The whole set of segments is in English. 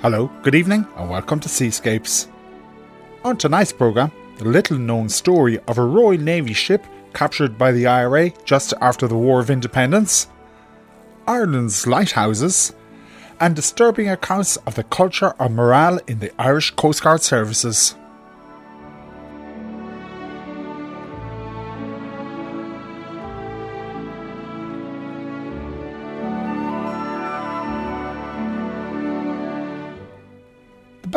Hello, good evening, and welcome to Seascapes. On tonight's programme, the little known story of a Royal Navy ship captured by the IRA just after the War of Independence, Ireland's lighthouses, and disturbing accounts of the culture and morale in the Irish Coast Guard services.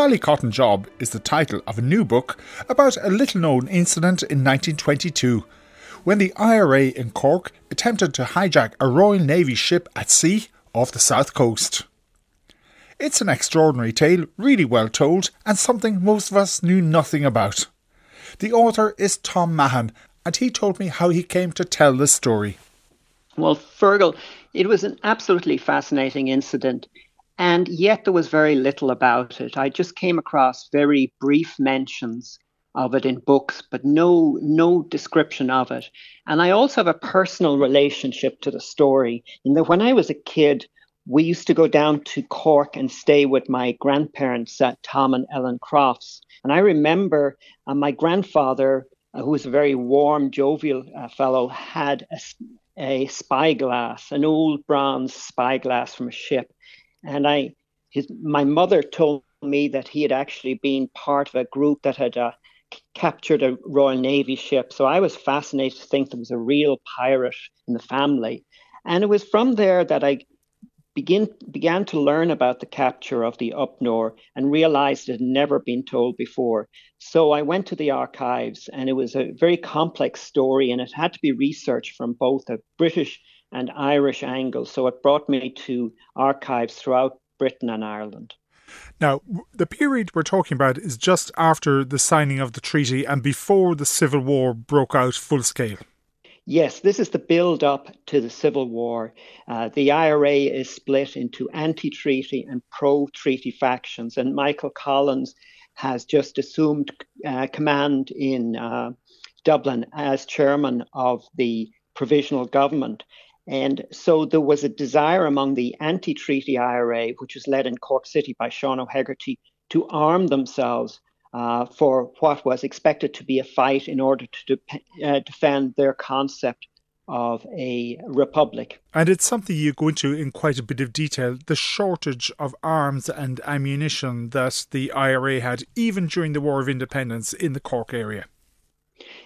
Ballycotton Job is the title of a new book about a little known incident in 1922 when the IRA in Cork attempted to hijack a Royal Navy ship at sea off the south coast. It's an extraordinary tale, really well told, and something most of us knew nothing about. The author is Tom Mahon, and he told me how he came to tell the story. Well, Fergal, it was an absolutely fascinating incident. And yet there was very little about it. I just came across very brief mentions of it in books, but no no description of it. And I also have a personal relationship to the story in that when I was a kid, we used to go down to Cork and stay with my grandparents, uh, Tom and Ellen Crofts. And I remember uh, my grandfather, uh, who was a very warm, jovial uh, fellow, had a, a spyglass, an old bronze spyglass from a ship. And I, his, my mother told me that he had actually been part of a group that had uh, captured a Royal Navy ship. So I was fascinated to think there was a real pirate in the family. And it was from there that I begin, began to learn about the capture of the Upnor and realized it had never been told before. So I went to the archives, and it was a very complex story, and it had to be researched from both a British and Irish angles. So it brought me to archives throughout Britain and Ireland. Now, the period we're talking about is just after the signing of the treaty and before the Civil War broke out full scale. Yes, this is the build up to the Civil War. Uh, the IRA is split into anti treaty and pro treaty factions, and Michael Collins has just assumed uh, command in uh, Dublin as chairman of the provisional government. And so there was a desire among the anti treaty IRA, which was led in Cork City by Sean O'Hegarty, to arm themselves uh, for what was expected to be a fight in order to de- uh, defend their concept of a republic. And it's something you go into in quite a bit of detail the shortage of arms and ammunition that the IRA had, even during the War of Independence in the Cork area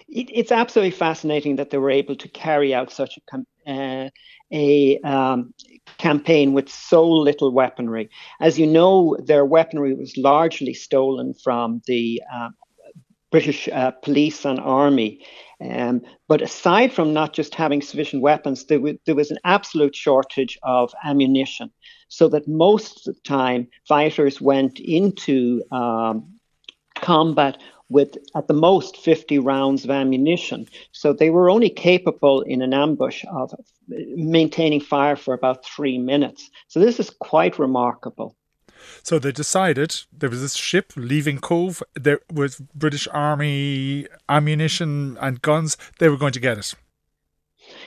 it, it's absolutely fascinating that they were able to carry out such a, uh, a um, campaign with so little weaponry. As you know, their weaponry was largely stolen from the uh, British uh, police and army. Um, but aside from not just having sufficient weapons, there, w- there was an absolute shortage of ammunition. So that most of the time, fighters went into um, combat with at the most 50 rounds of ammunition. So they were only capable in an ambush of maintaining fire for about three minutes. So this is quite remarkable. So they decided there was this ship leaving Cobh. There was British Army ammunition and guns. They were going to get it.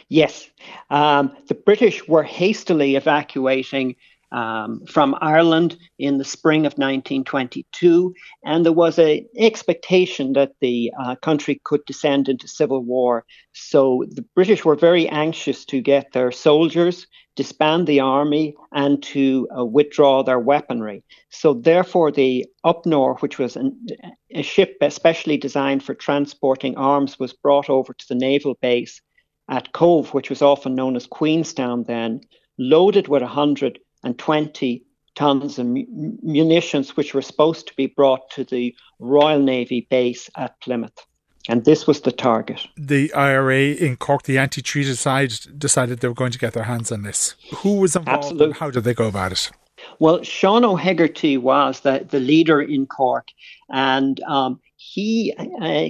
Yes, um, the British were hastily evacuating um, from Ireland in the spring of 1922, and there was an expectation that the uh, country could descend into civil war. So the British were very anxious to get their soldiers, disband the army, and to uh, withdraw their weaponry. So therefore, the Upnor, which was an, a ship especially designed for transporting arms, was brought over to the naval base at Cobh, which was often known as Queenstown then, loaded with 100 and 20 tons of munitions, which were supposed to be brought to the Royal Navy base at Plymouth. And this was the target. The IRA in Cork, the anti treaty side, decided they were going to get their hands on this. Who was involved Absolutely. and how did they go about it? Well, Sean O'Hegarty was the, the leader in Cork, and um, he uh,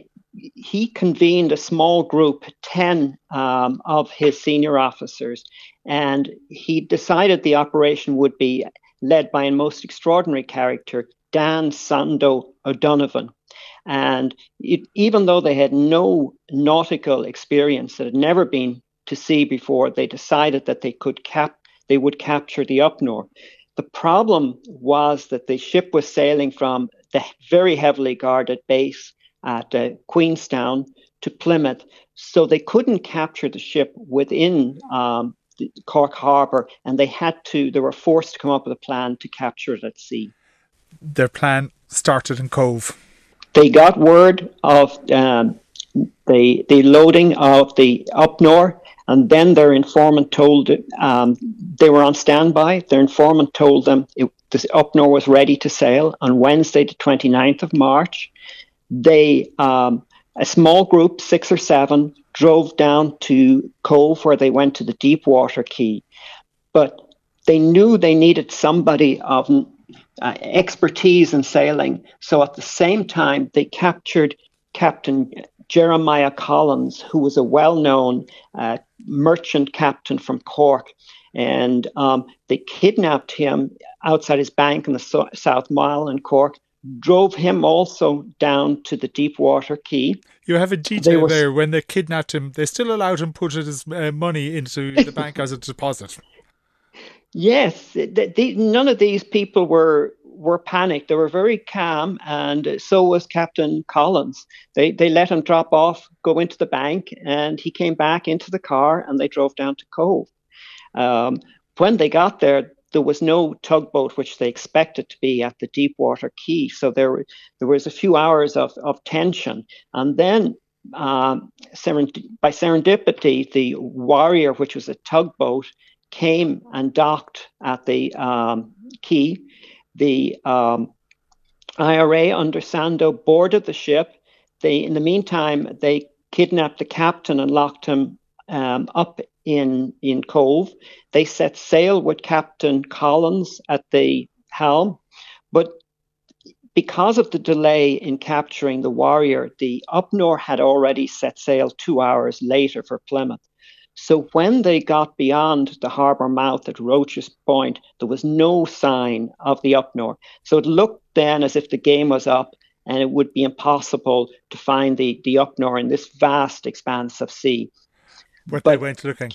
he convened a small group, 10 um, of his senior officers, and he decided the operation would be led by a most extraordinary character, Dan Sandow O'Donovan. And it, even though they had no nautical experience, that had never been to sea before, they decided that they could cap they would capture the Upnor. The problem was that the ship was sailing from the very heavily guarded base at uh, Queenstown to Plymouth, so they couldn't capture the ship within um, Cork Harbour, and they had to. They were forced to come up with a plan to capture it at sea. Their plan started in Cobh. They got word of um, the the loading of the Upnor, and then their informant told um, they were on standby. Their informant told them it, the Upnor was ready to sail on Wednesday, the 29th of March. They um, a small group, six or seven, drove down to Cobh where they went to the Deepwater Quay, But they knew they needed somebody of uh, expertise in sailing. So at the same time, they captured Captain Jeremiah Collins, who was a well known uh, merchant captain from Cork. And um, they kidnapped him outside his bank in the so- South Mile in Cork drove him also down to the Deepwater Quay. You have a detail were, there. When they kidnapped him, they still allowed him put his uh, money into the bank as a deposit. Yes, the, the, none of these people were were panicked. They were very calm, and so was Captain Collins. They they let him drop off, go into the bank, and he came back into the car, and they drove down to Cobh. Um, when they got there, there was no tugboat which they expected to be at the Deepwater Quay. So there, there was a few hours of, of tension. And then serend- by serendipity, the Warrior, which was a tugboat, came and docked at the um, quay. The um, IRA under Sandow boarded the ship. They, in the meantime, they kidnapped the captain and locked him um, up in, in Cobh. They set sail with Captain Collins at the helm, but because of the delay in capturing the Warrior, the Upnor had already set sail two hours later for Plymouth. So when they got beyond the harbour mouth at Roche's Point, there was no sign of the Upnor. So it looked then as if the game was up and it would be impossible to find the, the Upnor in this vast expanse of sea. But, but they went looking.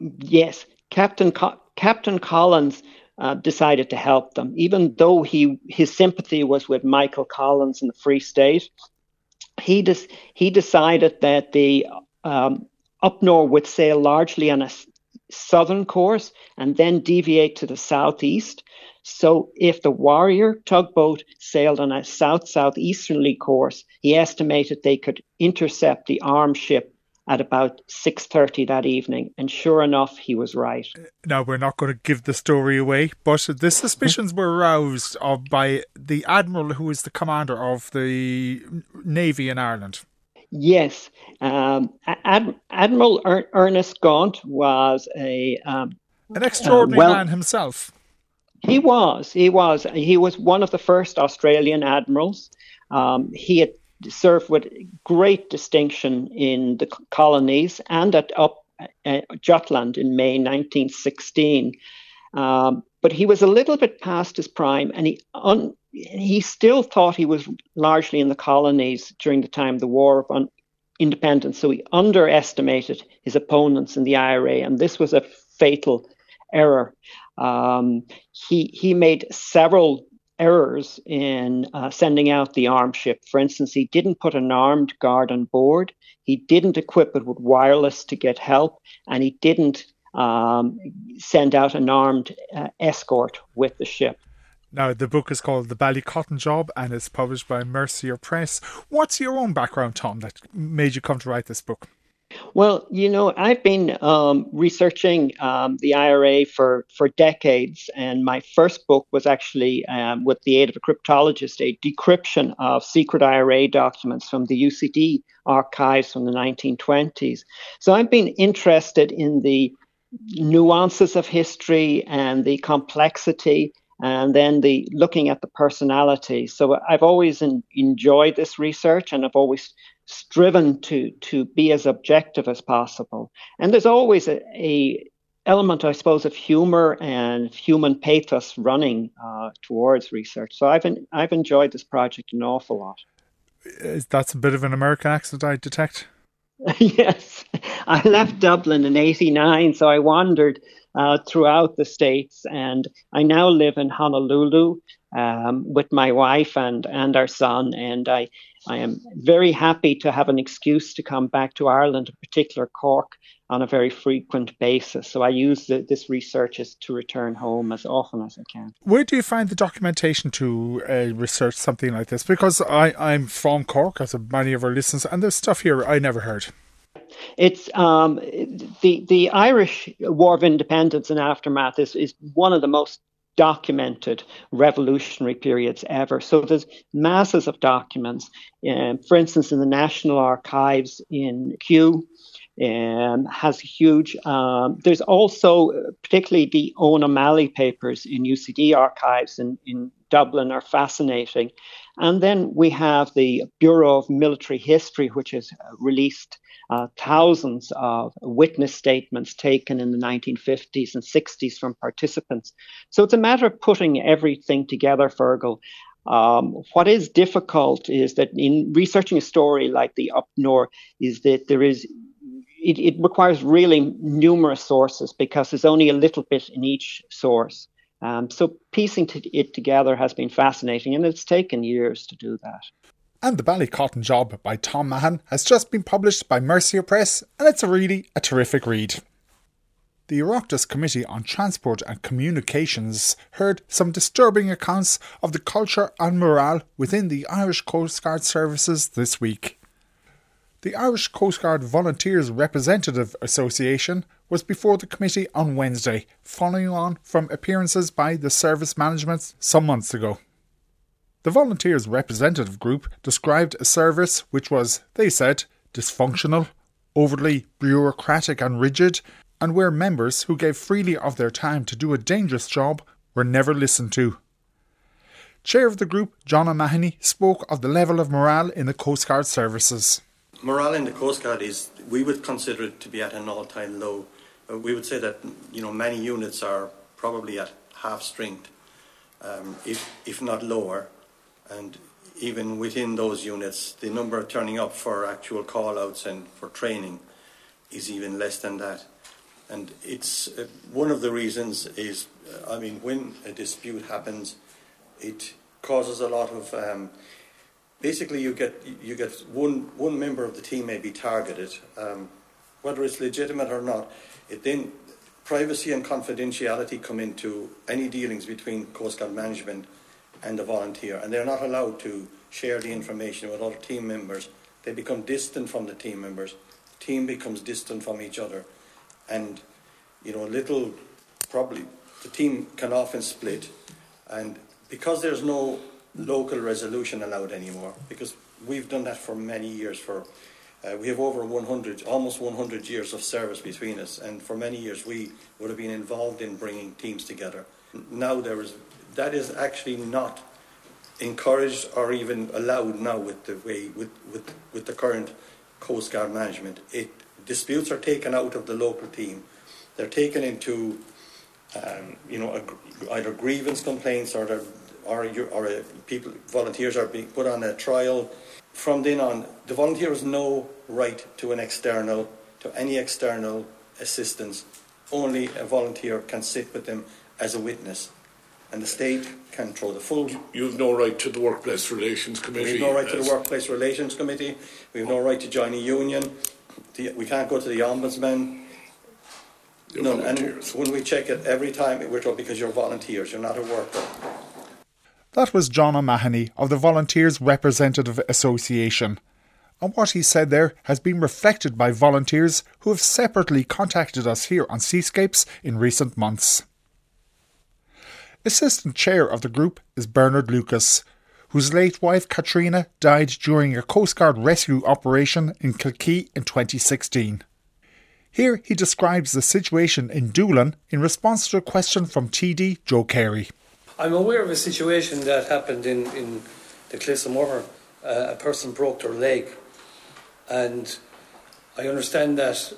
Yes, Captain Co- Captain Collins uh, decided to help them, even though he his sympathy was with Michael Collins in the Free State. He des- he decided that the um, Upnor would sail largely on a southern course and then deviate to the southeast. So, if the Warrior tugboat sailed on a south southeasterly course, he estimated they could intercept the armed ship at about 6.30 that evening and sure enough he was right. Now we're not going to give the story away but the suspicions were aroused of by the admiral who is the commander of the navy in ireland. Yes um, Ad- admiral er- ernest gaunt was a um, an extraordinary uh, well, man himself. he was he was he was one of the first australian admirals. Um, he had served with great distinction in the colonies and at up uh, Jutland in May 1916. Um, but he was a little bit past his prime, and he un, he still thought he was largely in the colonies during the time of the War of un, Independence. So he underestimated his opponents in the IRA, and this was a fatal error. Um, he he made several errors in uh, sending out the armed ship. For instance, he didn't put an armed guard on board, he didn't equip it with wireless to get help, and he didn't um, send out an armed uh, escort with the ship. Now, the book is called The Ballycotton Job and it's published by Mercier Press. What's your own background, Tom, that made you come to write this book? Well, you know, I've been um, researching um, the IRA for, for decades, and my first book was actually, um, with the aid of a cryptologist, a decryption of secret IRA documents from the UCD archives from the 1920s. So I've been interested in the nuances of history and the complexity and then the looking at the personality. So I've always in, enjoyed this research, and I've always striven to to be as objective as possible. And there's always a, a element, I suppose, of humor and human pathos running uh, towards research. So I've en- I've enjoyed this project an awful lot. That's a bit of an American accent I detect. yes, I left Dublin in '89, so I wandered uh, throughout the states. And I now live in Honolulu um, with my wife and, and our son. And I, I am very happy to have an excuse to come back to Ireland, in particular Cork, on a very frequent basis. So I use the, this research as to return home as often as I can. Where do you find the documentation to uh, research something like this? Because I, I'm from Cork, as many of our listeners, and there's stuff here I never heard. It's um, the the Irish War of Independence and aftermath is, is one of the most documented revolutionary periods ever. So there's masses of documents. Um, for instance, in the National Archives in Kew, um, has a huge. Um, there's also, particularly the Owen O'Malley papers in UCD archives in, in Dublin, are fascinating. And then we have the Bureau of Military History, which has released uh, thousands of witness statements taken in the 1950s and 60s from participants. So it's a matter of putting everything together, Fergal. Um, what is difficult is that in researching a story like the Upnor, is that there is it, it requires really numerous sources because there's only a little bit in each source. Um, so piecing it together has been fascinating, and it's taken years to do that. And The Ballycotton Job by Tom Mahon has just been published by Mercier Press, and it's a really a terrific read. The Oireachtas Committee on Transport and Communications heard some disturbing accounts of the culture and morale within the Irish Coast Guard services this week. The Irish Coast Guard Volunteers Representative Association was before the committee on Wednesday, following on from appearances by the service management some months ago. The Volunteers Representative Group described a service which was, they said, dysfunctional, overly bureaucratic and rigid, and where members who gave freely of their time to do a dangerous job were never listened to. Chair of the group, John O'Mahony, spoke of the level of morale in the Coast Guard services morale in the Coast Guard is, we would consider it to be at an all-time low. Uh, we would say that, you know, many units are probably at half strength, um, if, if not lower. And even within those units, the number turning up for actual call-outs and for training is even less than that. And it's uh, one of the reasons is, uh, I mean, when a dispute happens, it causes a lot of um, basically you get you get one one member of the team may be targeted, um, whether it's legitimate or not. It then privacy and confidentiality come into any dealings between Coast Guard management and the volunteer, and they're not allowed to share the information with other team members. They become distant from the team members. The team becomes distant from each other, and you know, little probably the team can often split, and because there's no local resolution allowed anymore because we've done that for many years. For uh, we have over 100, almost 100 years of service between us, and for many years we would have been involved in bringing teams together. Now there is that is actually not encouraged or even allowed now with the way with with, with the current Coast Guard management. It disputes are taken out of the local team. They're taken into um, you know, either grievance complaints or they're or, or uh, people, volunteers are being put on a trial. From then on, the volunteer has no right to an external, to any external assistance. Only a volunteer can sit with them as a witness. And the state can throw the full. You have no right to the Workplace Relations Committee. We have no right to the Workplace Relations Committee. We have no right to join a union. we can't go to the Ombudsman. No, and when we check it every time, we're told because you're volunteers, you're not a worker. That was John O'Mahony of the Volunteers Representative Association. And what he said there has been reflected by volunteers who have separately contacted us here on Seascapes in recent months. Assistant chair of the group is Bernard Lucas, whose late wife Caitríona died during a Coast Guard rescue operation in Kilkee in 2016. Here he describes the situation in Doolin in response to a question from TD Joe Carey. I'm aware of a situation that happened in, in the Cliffs of Moher. Uh, a person broke their leg, and I understand that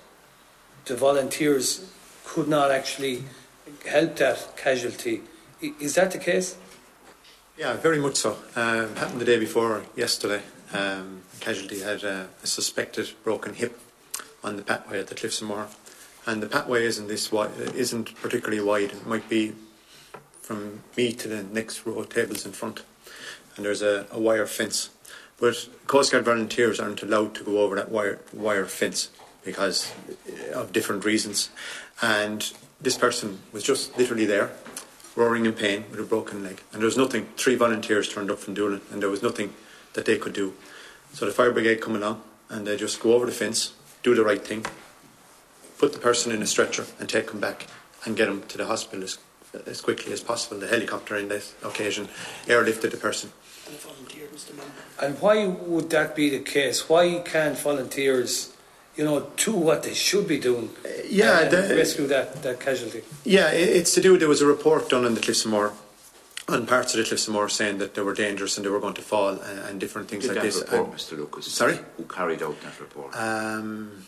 the volunteers could not actually help that casualty. Is that the case? Yeah, very much so. Um, happened the day before yesterday. Um, casualty had a, a, suspected broken hip on the pathway at the Cliffs of Moher, and the pathway isn't this wide, isn't particularly wide. It might be from me to the next row of tables in front, and there's a, a wire fence. But Coast Guard volunteers aren't allowed to go over that wire wire fence because eh, of different reasons. And this person was just literally there, roaring in pain with a broken leg. And there was nothing. Three volunteers turned up from Doolin, and there was nothing that they could do. So the fire brigade come along, and they just go over the fence, do the right thing, put the person in a stretcher, and take him back and get him to the hospital as, as quickly as possible. The helicopter, in this occasion, airlifted the person. And why would that be the case? Why can't volunteers, you know, do what they should be doing? Uh, yeah, and the- rescue that, that casualty. Yeah, i- it's to do. There was a report done on the Cliffs of Moher, on parts of the Cliffs of Moher, saying that they were dangerous and they were going to fall and, and different things Did like that this. report, And, Mr. Lucas? Sorry? Who carried out that report? um,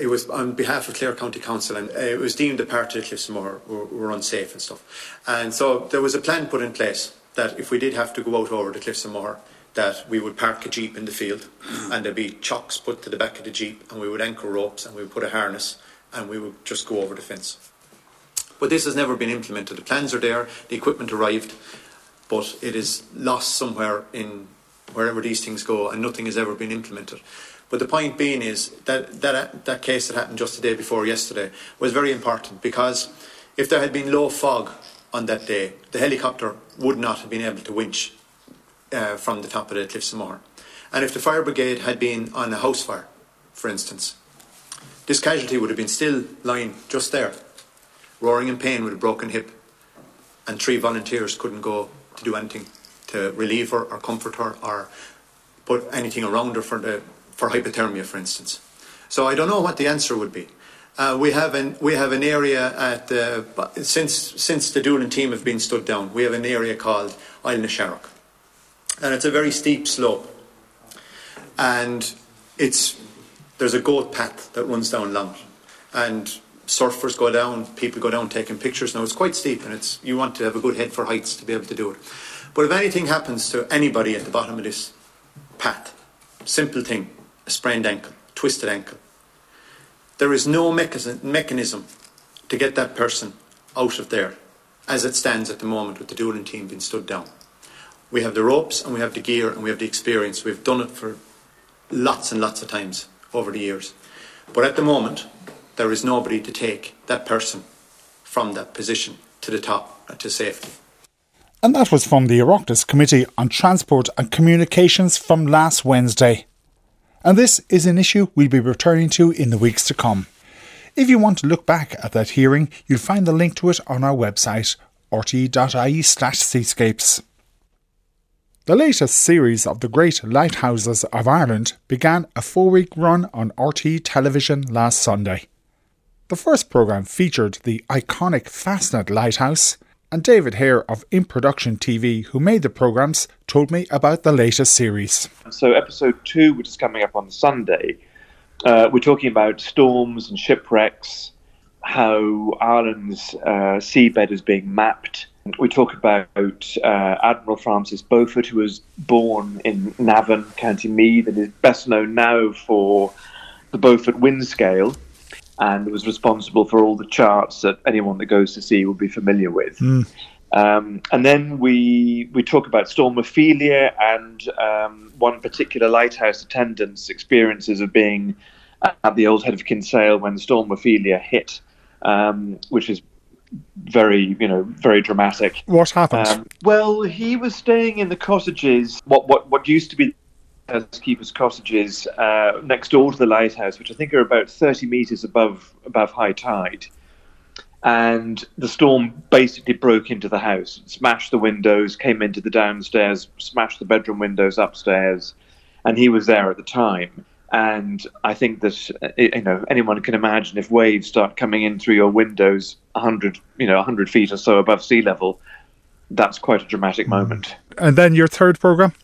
it was on behalf of Clare County Council, and uh, it was deemed that part of the Cliffs were, were unsafe and stuff. And so there was a plan put in place that if we did have to go out over the Cliffs of Moher, that we would park a jeep in the field, and there'd be chocks put to the back of the jeep, and we would anchor ropes, and we would put a harness, and we would just go over the fence. But this has never been implemented. The plans are there, the equipment arrived, but it is lost somewhere in wherever these things go, and nothing has ever been implemented. But the point being is that that, that case that happened just the day before yesterday was very important because if there had been low fog on that day, the helicopter would not have been able to winch uh, from the top of the Cliffs of Moher. And if the fire brigade had been on a house fire, for instance, this casualty would have been still lying just there, roaring in pain with a broken hip, and three volunteers couldn't go to do anything to relieve her or comfort her or put anything around her for the for hypothermia, for instance. So I don't know what the answer would be. Uh, we have an we have an area at the since since the Doolin team have been stood down. We have an area called Aill na Searrach, and it's a very steep slope, and it's there's a goat path that runs down along and surfers go down, people go down taking pictures. Now it's quite steep, and it's you want to have a good head for heights to be able to do it. But if anything happens to anybody at the bottom of this path, simple thing, a sprained ankle, twisted ankle, there is no mechanism, to get that person out of there as it stands at the moment with the Doolin team being stood down. We have the ropes and we have the gear and we have the experience. We've done it for lots and lots of times over the years. But at the moment, there is nobody to take that person from that position to the top uh, to safety. And that was from the Oireachtas Committee on Transport and Communications from last Wednesday. And this is an issue we'll be returning to in the weeks to come. If you want to look back at that hearing, you'll find the link to it on our website, rte.ie slash seascapes. The latest series of the Great Lighthouses of Ireland began a four week run on RT television last Sunday. The first programme featured the iconic Fastnet Lighthouse, and David Hare of In Production TV, who made the programmes, told me about the latest series. So, episode two, which is coming up on Sunday, uh, we're talking about storms and shipwrecks, how Ireland's uh, seabed is being mapped. We talk about uh, Admiral Francis Beaufort, who was born in Navan, County Meath, and is best known now for the Beaufort wind scale and was responsible for all the charts that anyone that goes to sea will be familiar with. Mm. Um, and then we we talk about Storm Ophelia and um, one particular lighthouse attendant's experiences of being at the old head of Kinsale when Storm Ophelia hit, um, which is very you know very dramatic. What happened? Um, well, he was staying in the cottages, what what what used to be keepers' cottages uh, next door to the lighthouse, which I think are about 30 meters above above high tide. And the storm basically broke into the house, smashed the windows, came into the downstairs, smashed the bedroom windows upstairs, and he was there at the time. And I think that you know anyone can imagine if waves start coming in through your windows 100 you know 100 feet or so above sea level, that's quite a dramatic moment. And then your third programme?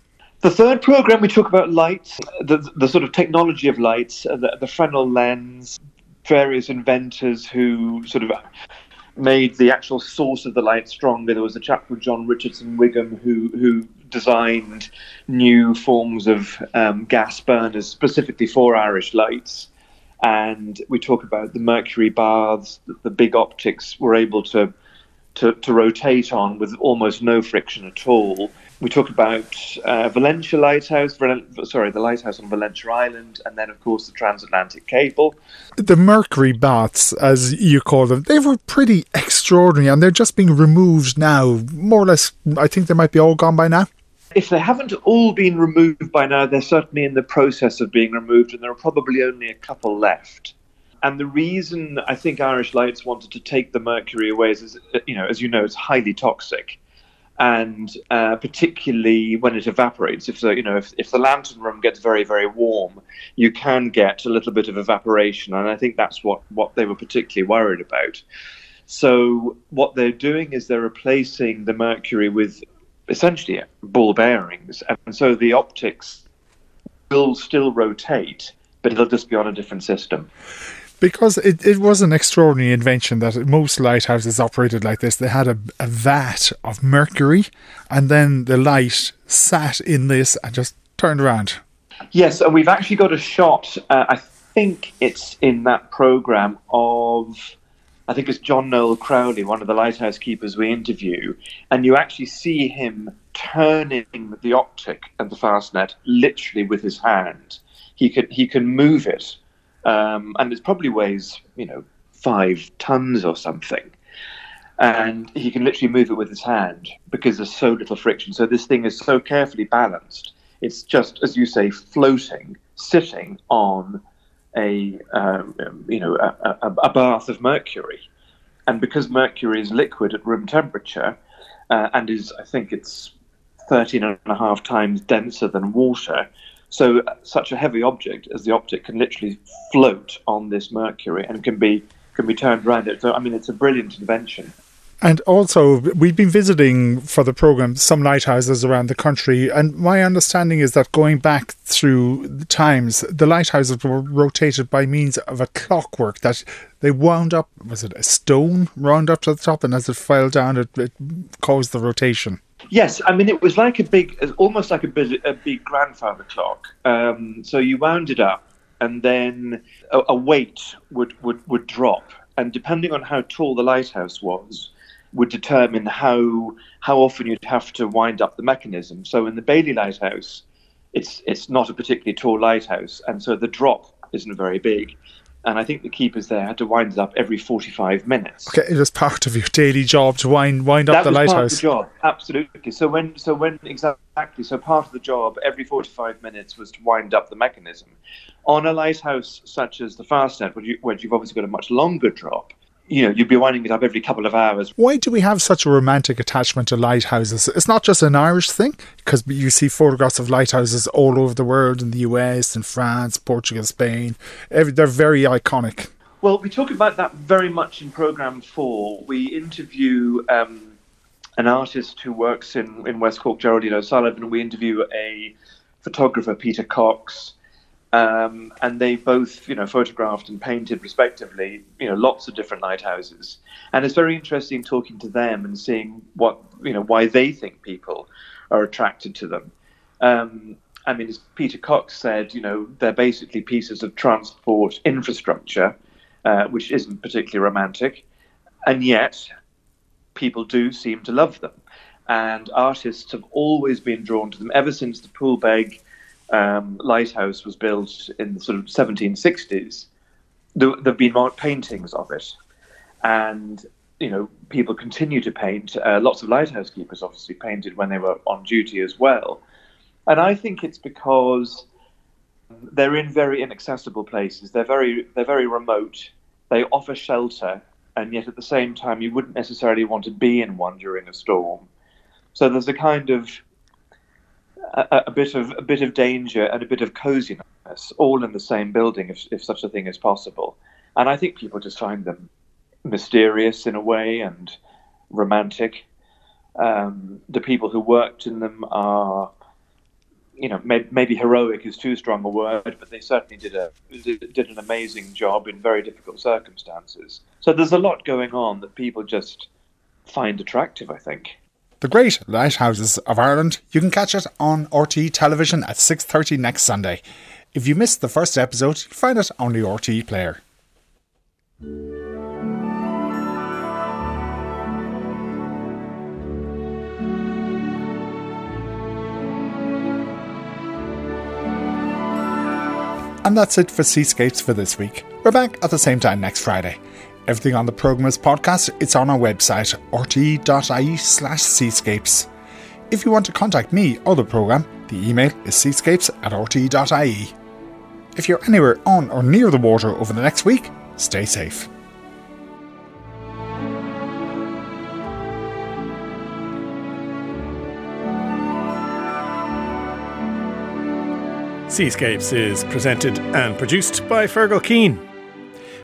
The third program, we talk about lights, the, the sort of technology of lights, uh, the, the Fresnel lens, various inventors who sort of made the actual source of the light stronger. There was a chap called John Richardson Wigham who who designed new forms of um, gas burners specifically for Irish lights. and we talk about the mercury baths the big optics were able to, to, to rotate on with almost no friction at all. We talk about uh, Valentia Lighthouse, sorry, the lighthouse on Valentia Island, and then, of course, the transatlantic cable. The mercury baths, as you call them, they were pretty extraordinary, and they're just being removed now. More or less, I think they might be all gone by now. If they haven't all been removed by now, they're certainly in the process of being removed, and there are probably only a couple left. And the reason I think Irish Lights wanted to take the mercury away is, you know, as you know, it's highly toxic and uh, particularly when it evaporates. If the you know if, if the lantern room gets very very warm, you can get a little bit of evaporation, and I think that's what what they were particularly worried about. So what they're doing is they're replacing the mercury with essentially ball bearings, and so the optics will still rotate, but it'll just be on a different system because it, it was an extraordinary invention that most lighthouses operated like this. They had a, a vat of mercury, and then the light sat in this and just turned around. Yes, and we've actually got a shot. Uh, I think it's in that program of. I think it's John Noel Crowley, one of the lighthouse keepers we interview, and you actually see him turning the optic and the fastnet literally with his hand. He can he can move it um, and it probably weighs you know five tons or something. And he can literally move it with his hand because there's so little friction. So this thing is so carefully balanced. It's just, as you say, floating, sitting on a um, you know a, a, a, bath of mercury, and because mercury is liquid at room temperature, uh, and is I think it's 13 and a half times denser than water, so such a heavy object as the optic can literally float on this mercury and can be can be turned around it. So I mean, it's a brilliant invention. And also, we've been visiting for the program some lighthouses around the country, and my understanding is that going back through the times, the lighthouses were rotated by means of a clockwork that they wound up. Was it a stone wound up to the top, and as it fell down, it, it caused the rotation. Yes, I mean it was like a big, almost like a big, a big grandfather clock. Um, so you wound it up, and then a, a, weight would, would would drop, and depending on how tall the lighthouse was, would determine how how often you'd have to wind up the mechanism. So in the Baily Lighthouse, it's it's not a particularly tall lighthouse, and so the drop isn't very big and I think the keepers there had to wind it up every 45 minutes. Okay, it was part of your daily job to wind wind up that the lighthouse. That was Part of the job, absolutely. So when so when exactly so part of the job every 45 minutes was to wind up the mechanism. On a lighthouse such as the Fastnet, where, you, where you've obviously got a much longer drop, you know, you'd be winding it up every couple of hours. Why do we have such a romantic attachment to lighthouses? It's not just an Irish thing, because you see photographs of lighthouses all over the world in the US, in France, Portugal, Spain. They're very iconic. Well, we talk about that very much in Programme 4. We interview um, an artist who works in, in West Cork, Geraldine O'Sullivan. And we interview a photographer, Peter Cox um, and they both, you know, photographed and painted respectively, you know, lots of different lighthouses. And it's very interesting talking to them and seeing what, you know, why they think people are attracted to them. Um, I mean, as Peter Cox said, you know, they're basically pieces of transport infrastructure, uh, which isn't particularly romantic, and yet people do seem to love them. And artists have always been drawn to them ever since the Poolbeg um, lighthouse was built in the sort of 1760s, there, have been paintings of it, and you know people continue to paint. Uh, lots of lighthouse keepers obviously painted when they were on duty as well, and I think it's because they're in very inaccessible places. They're very they're very remote. They offer shelter, and yet at the same time, you wouldn't necessarily want to be in one during a storm. So there's a kind of a, bit of a bit of danger and a bit of coziness, all in the same building, if, if such a thing is possible. And I think people just find them mysterious in a way and romantic. Um, the people who worked in them are, you know, may, maybe heroic is too strong a word, but they certainly did a did, did an amazing job in very difficult circumstances. So there's a lot going on that people just find attractive. I think. The Great Lighthouses of Ireland. You can catch it on RTÉ television at 6:30 next Sunday. If you missed the first episode, you'll find it on the RTE player. And that's it for Seascapes for this week. We're back at the same time next Friday. Everything on the programme is podcast. It's on our website, rte.ie slash seascapes. If you want to contact me or the programme, the email is seascapes at rte.ie. If you're anywhere on or near the water over the next week, stay safe. Seascapes is presented and produced by Fergal Keane.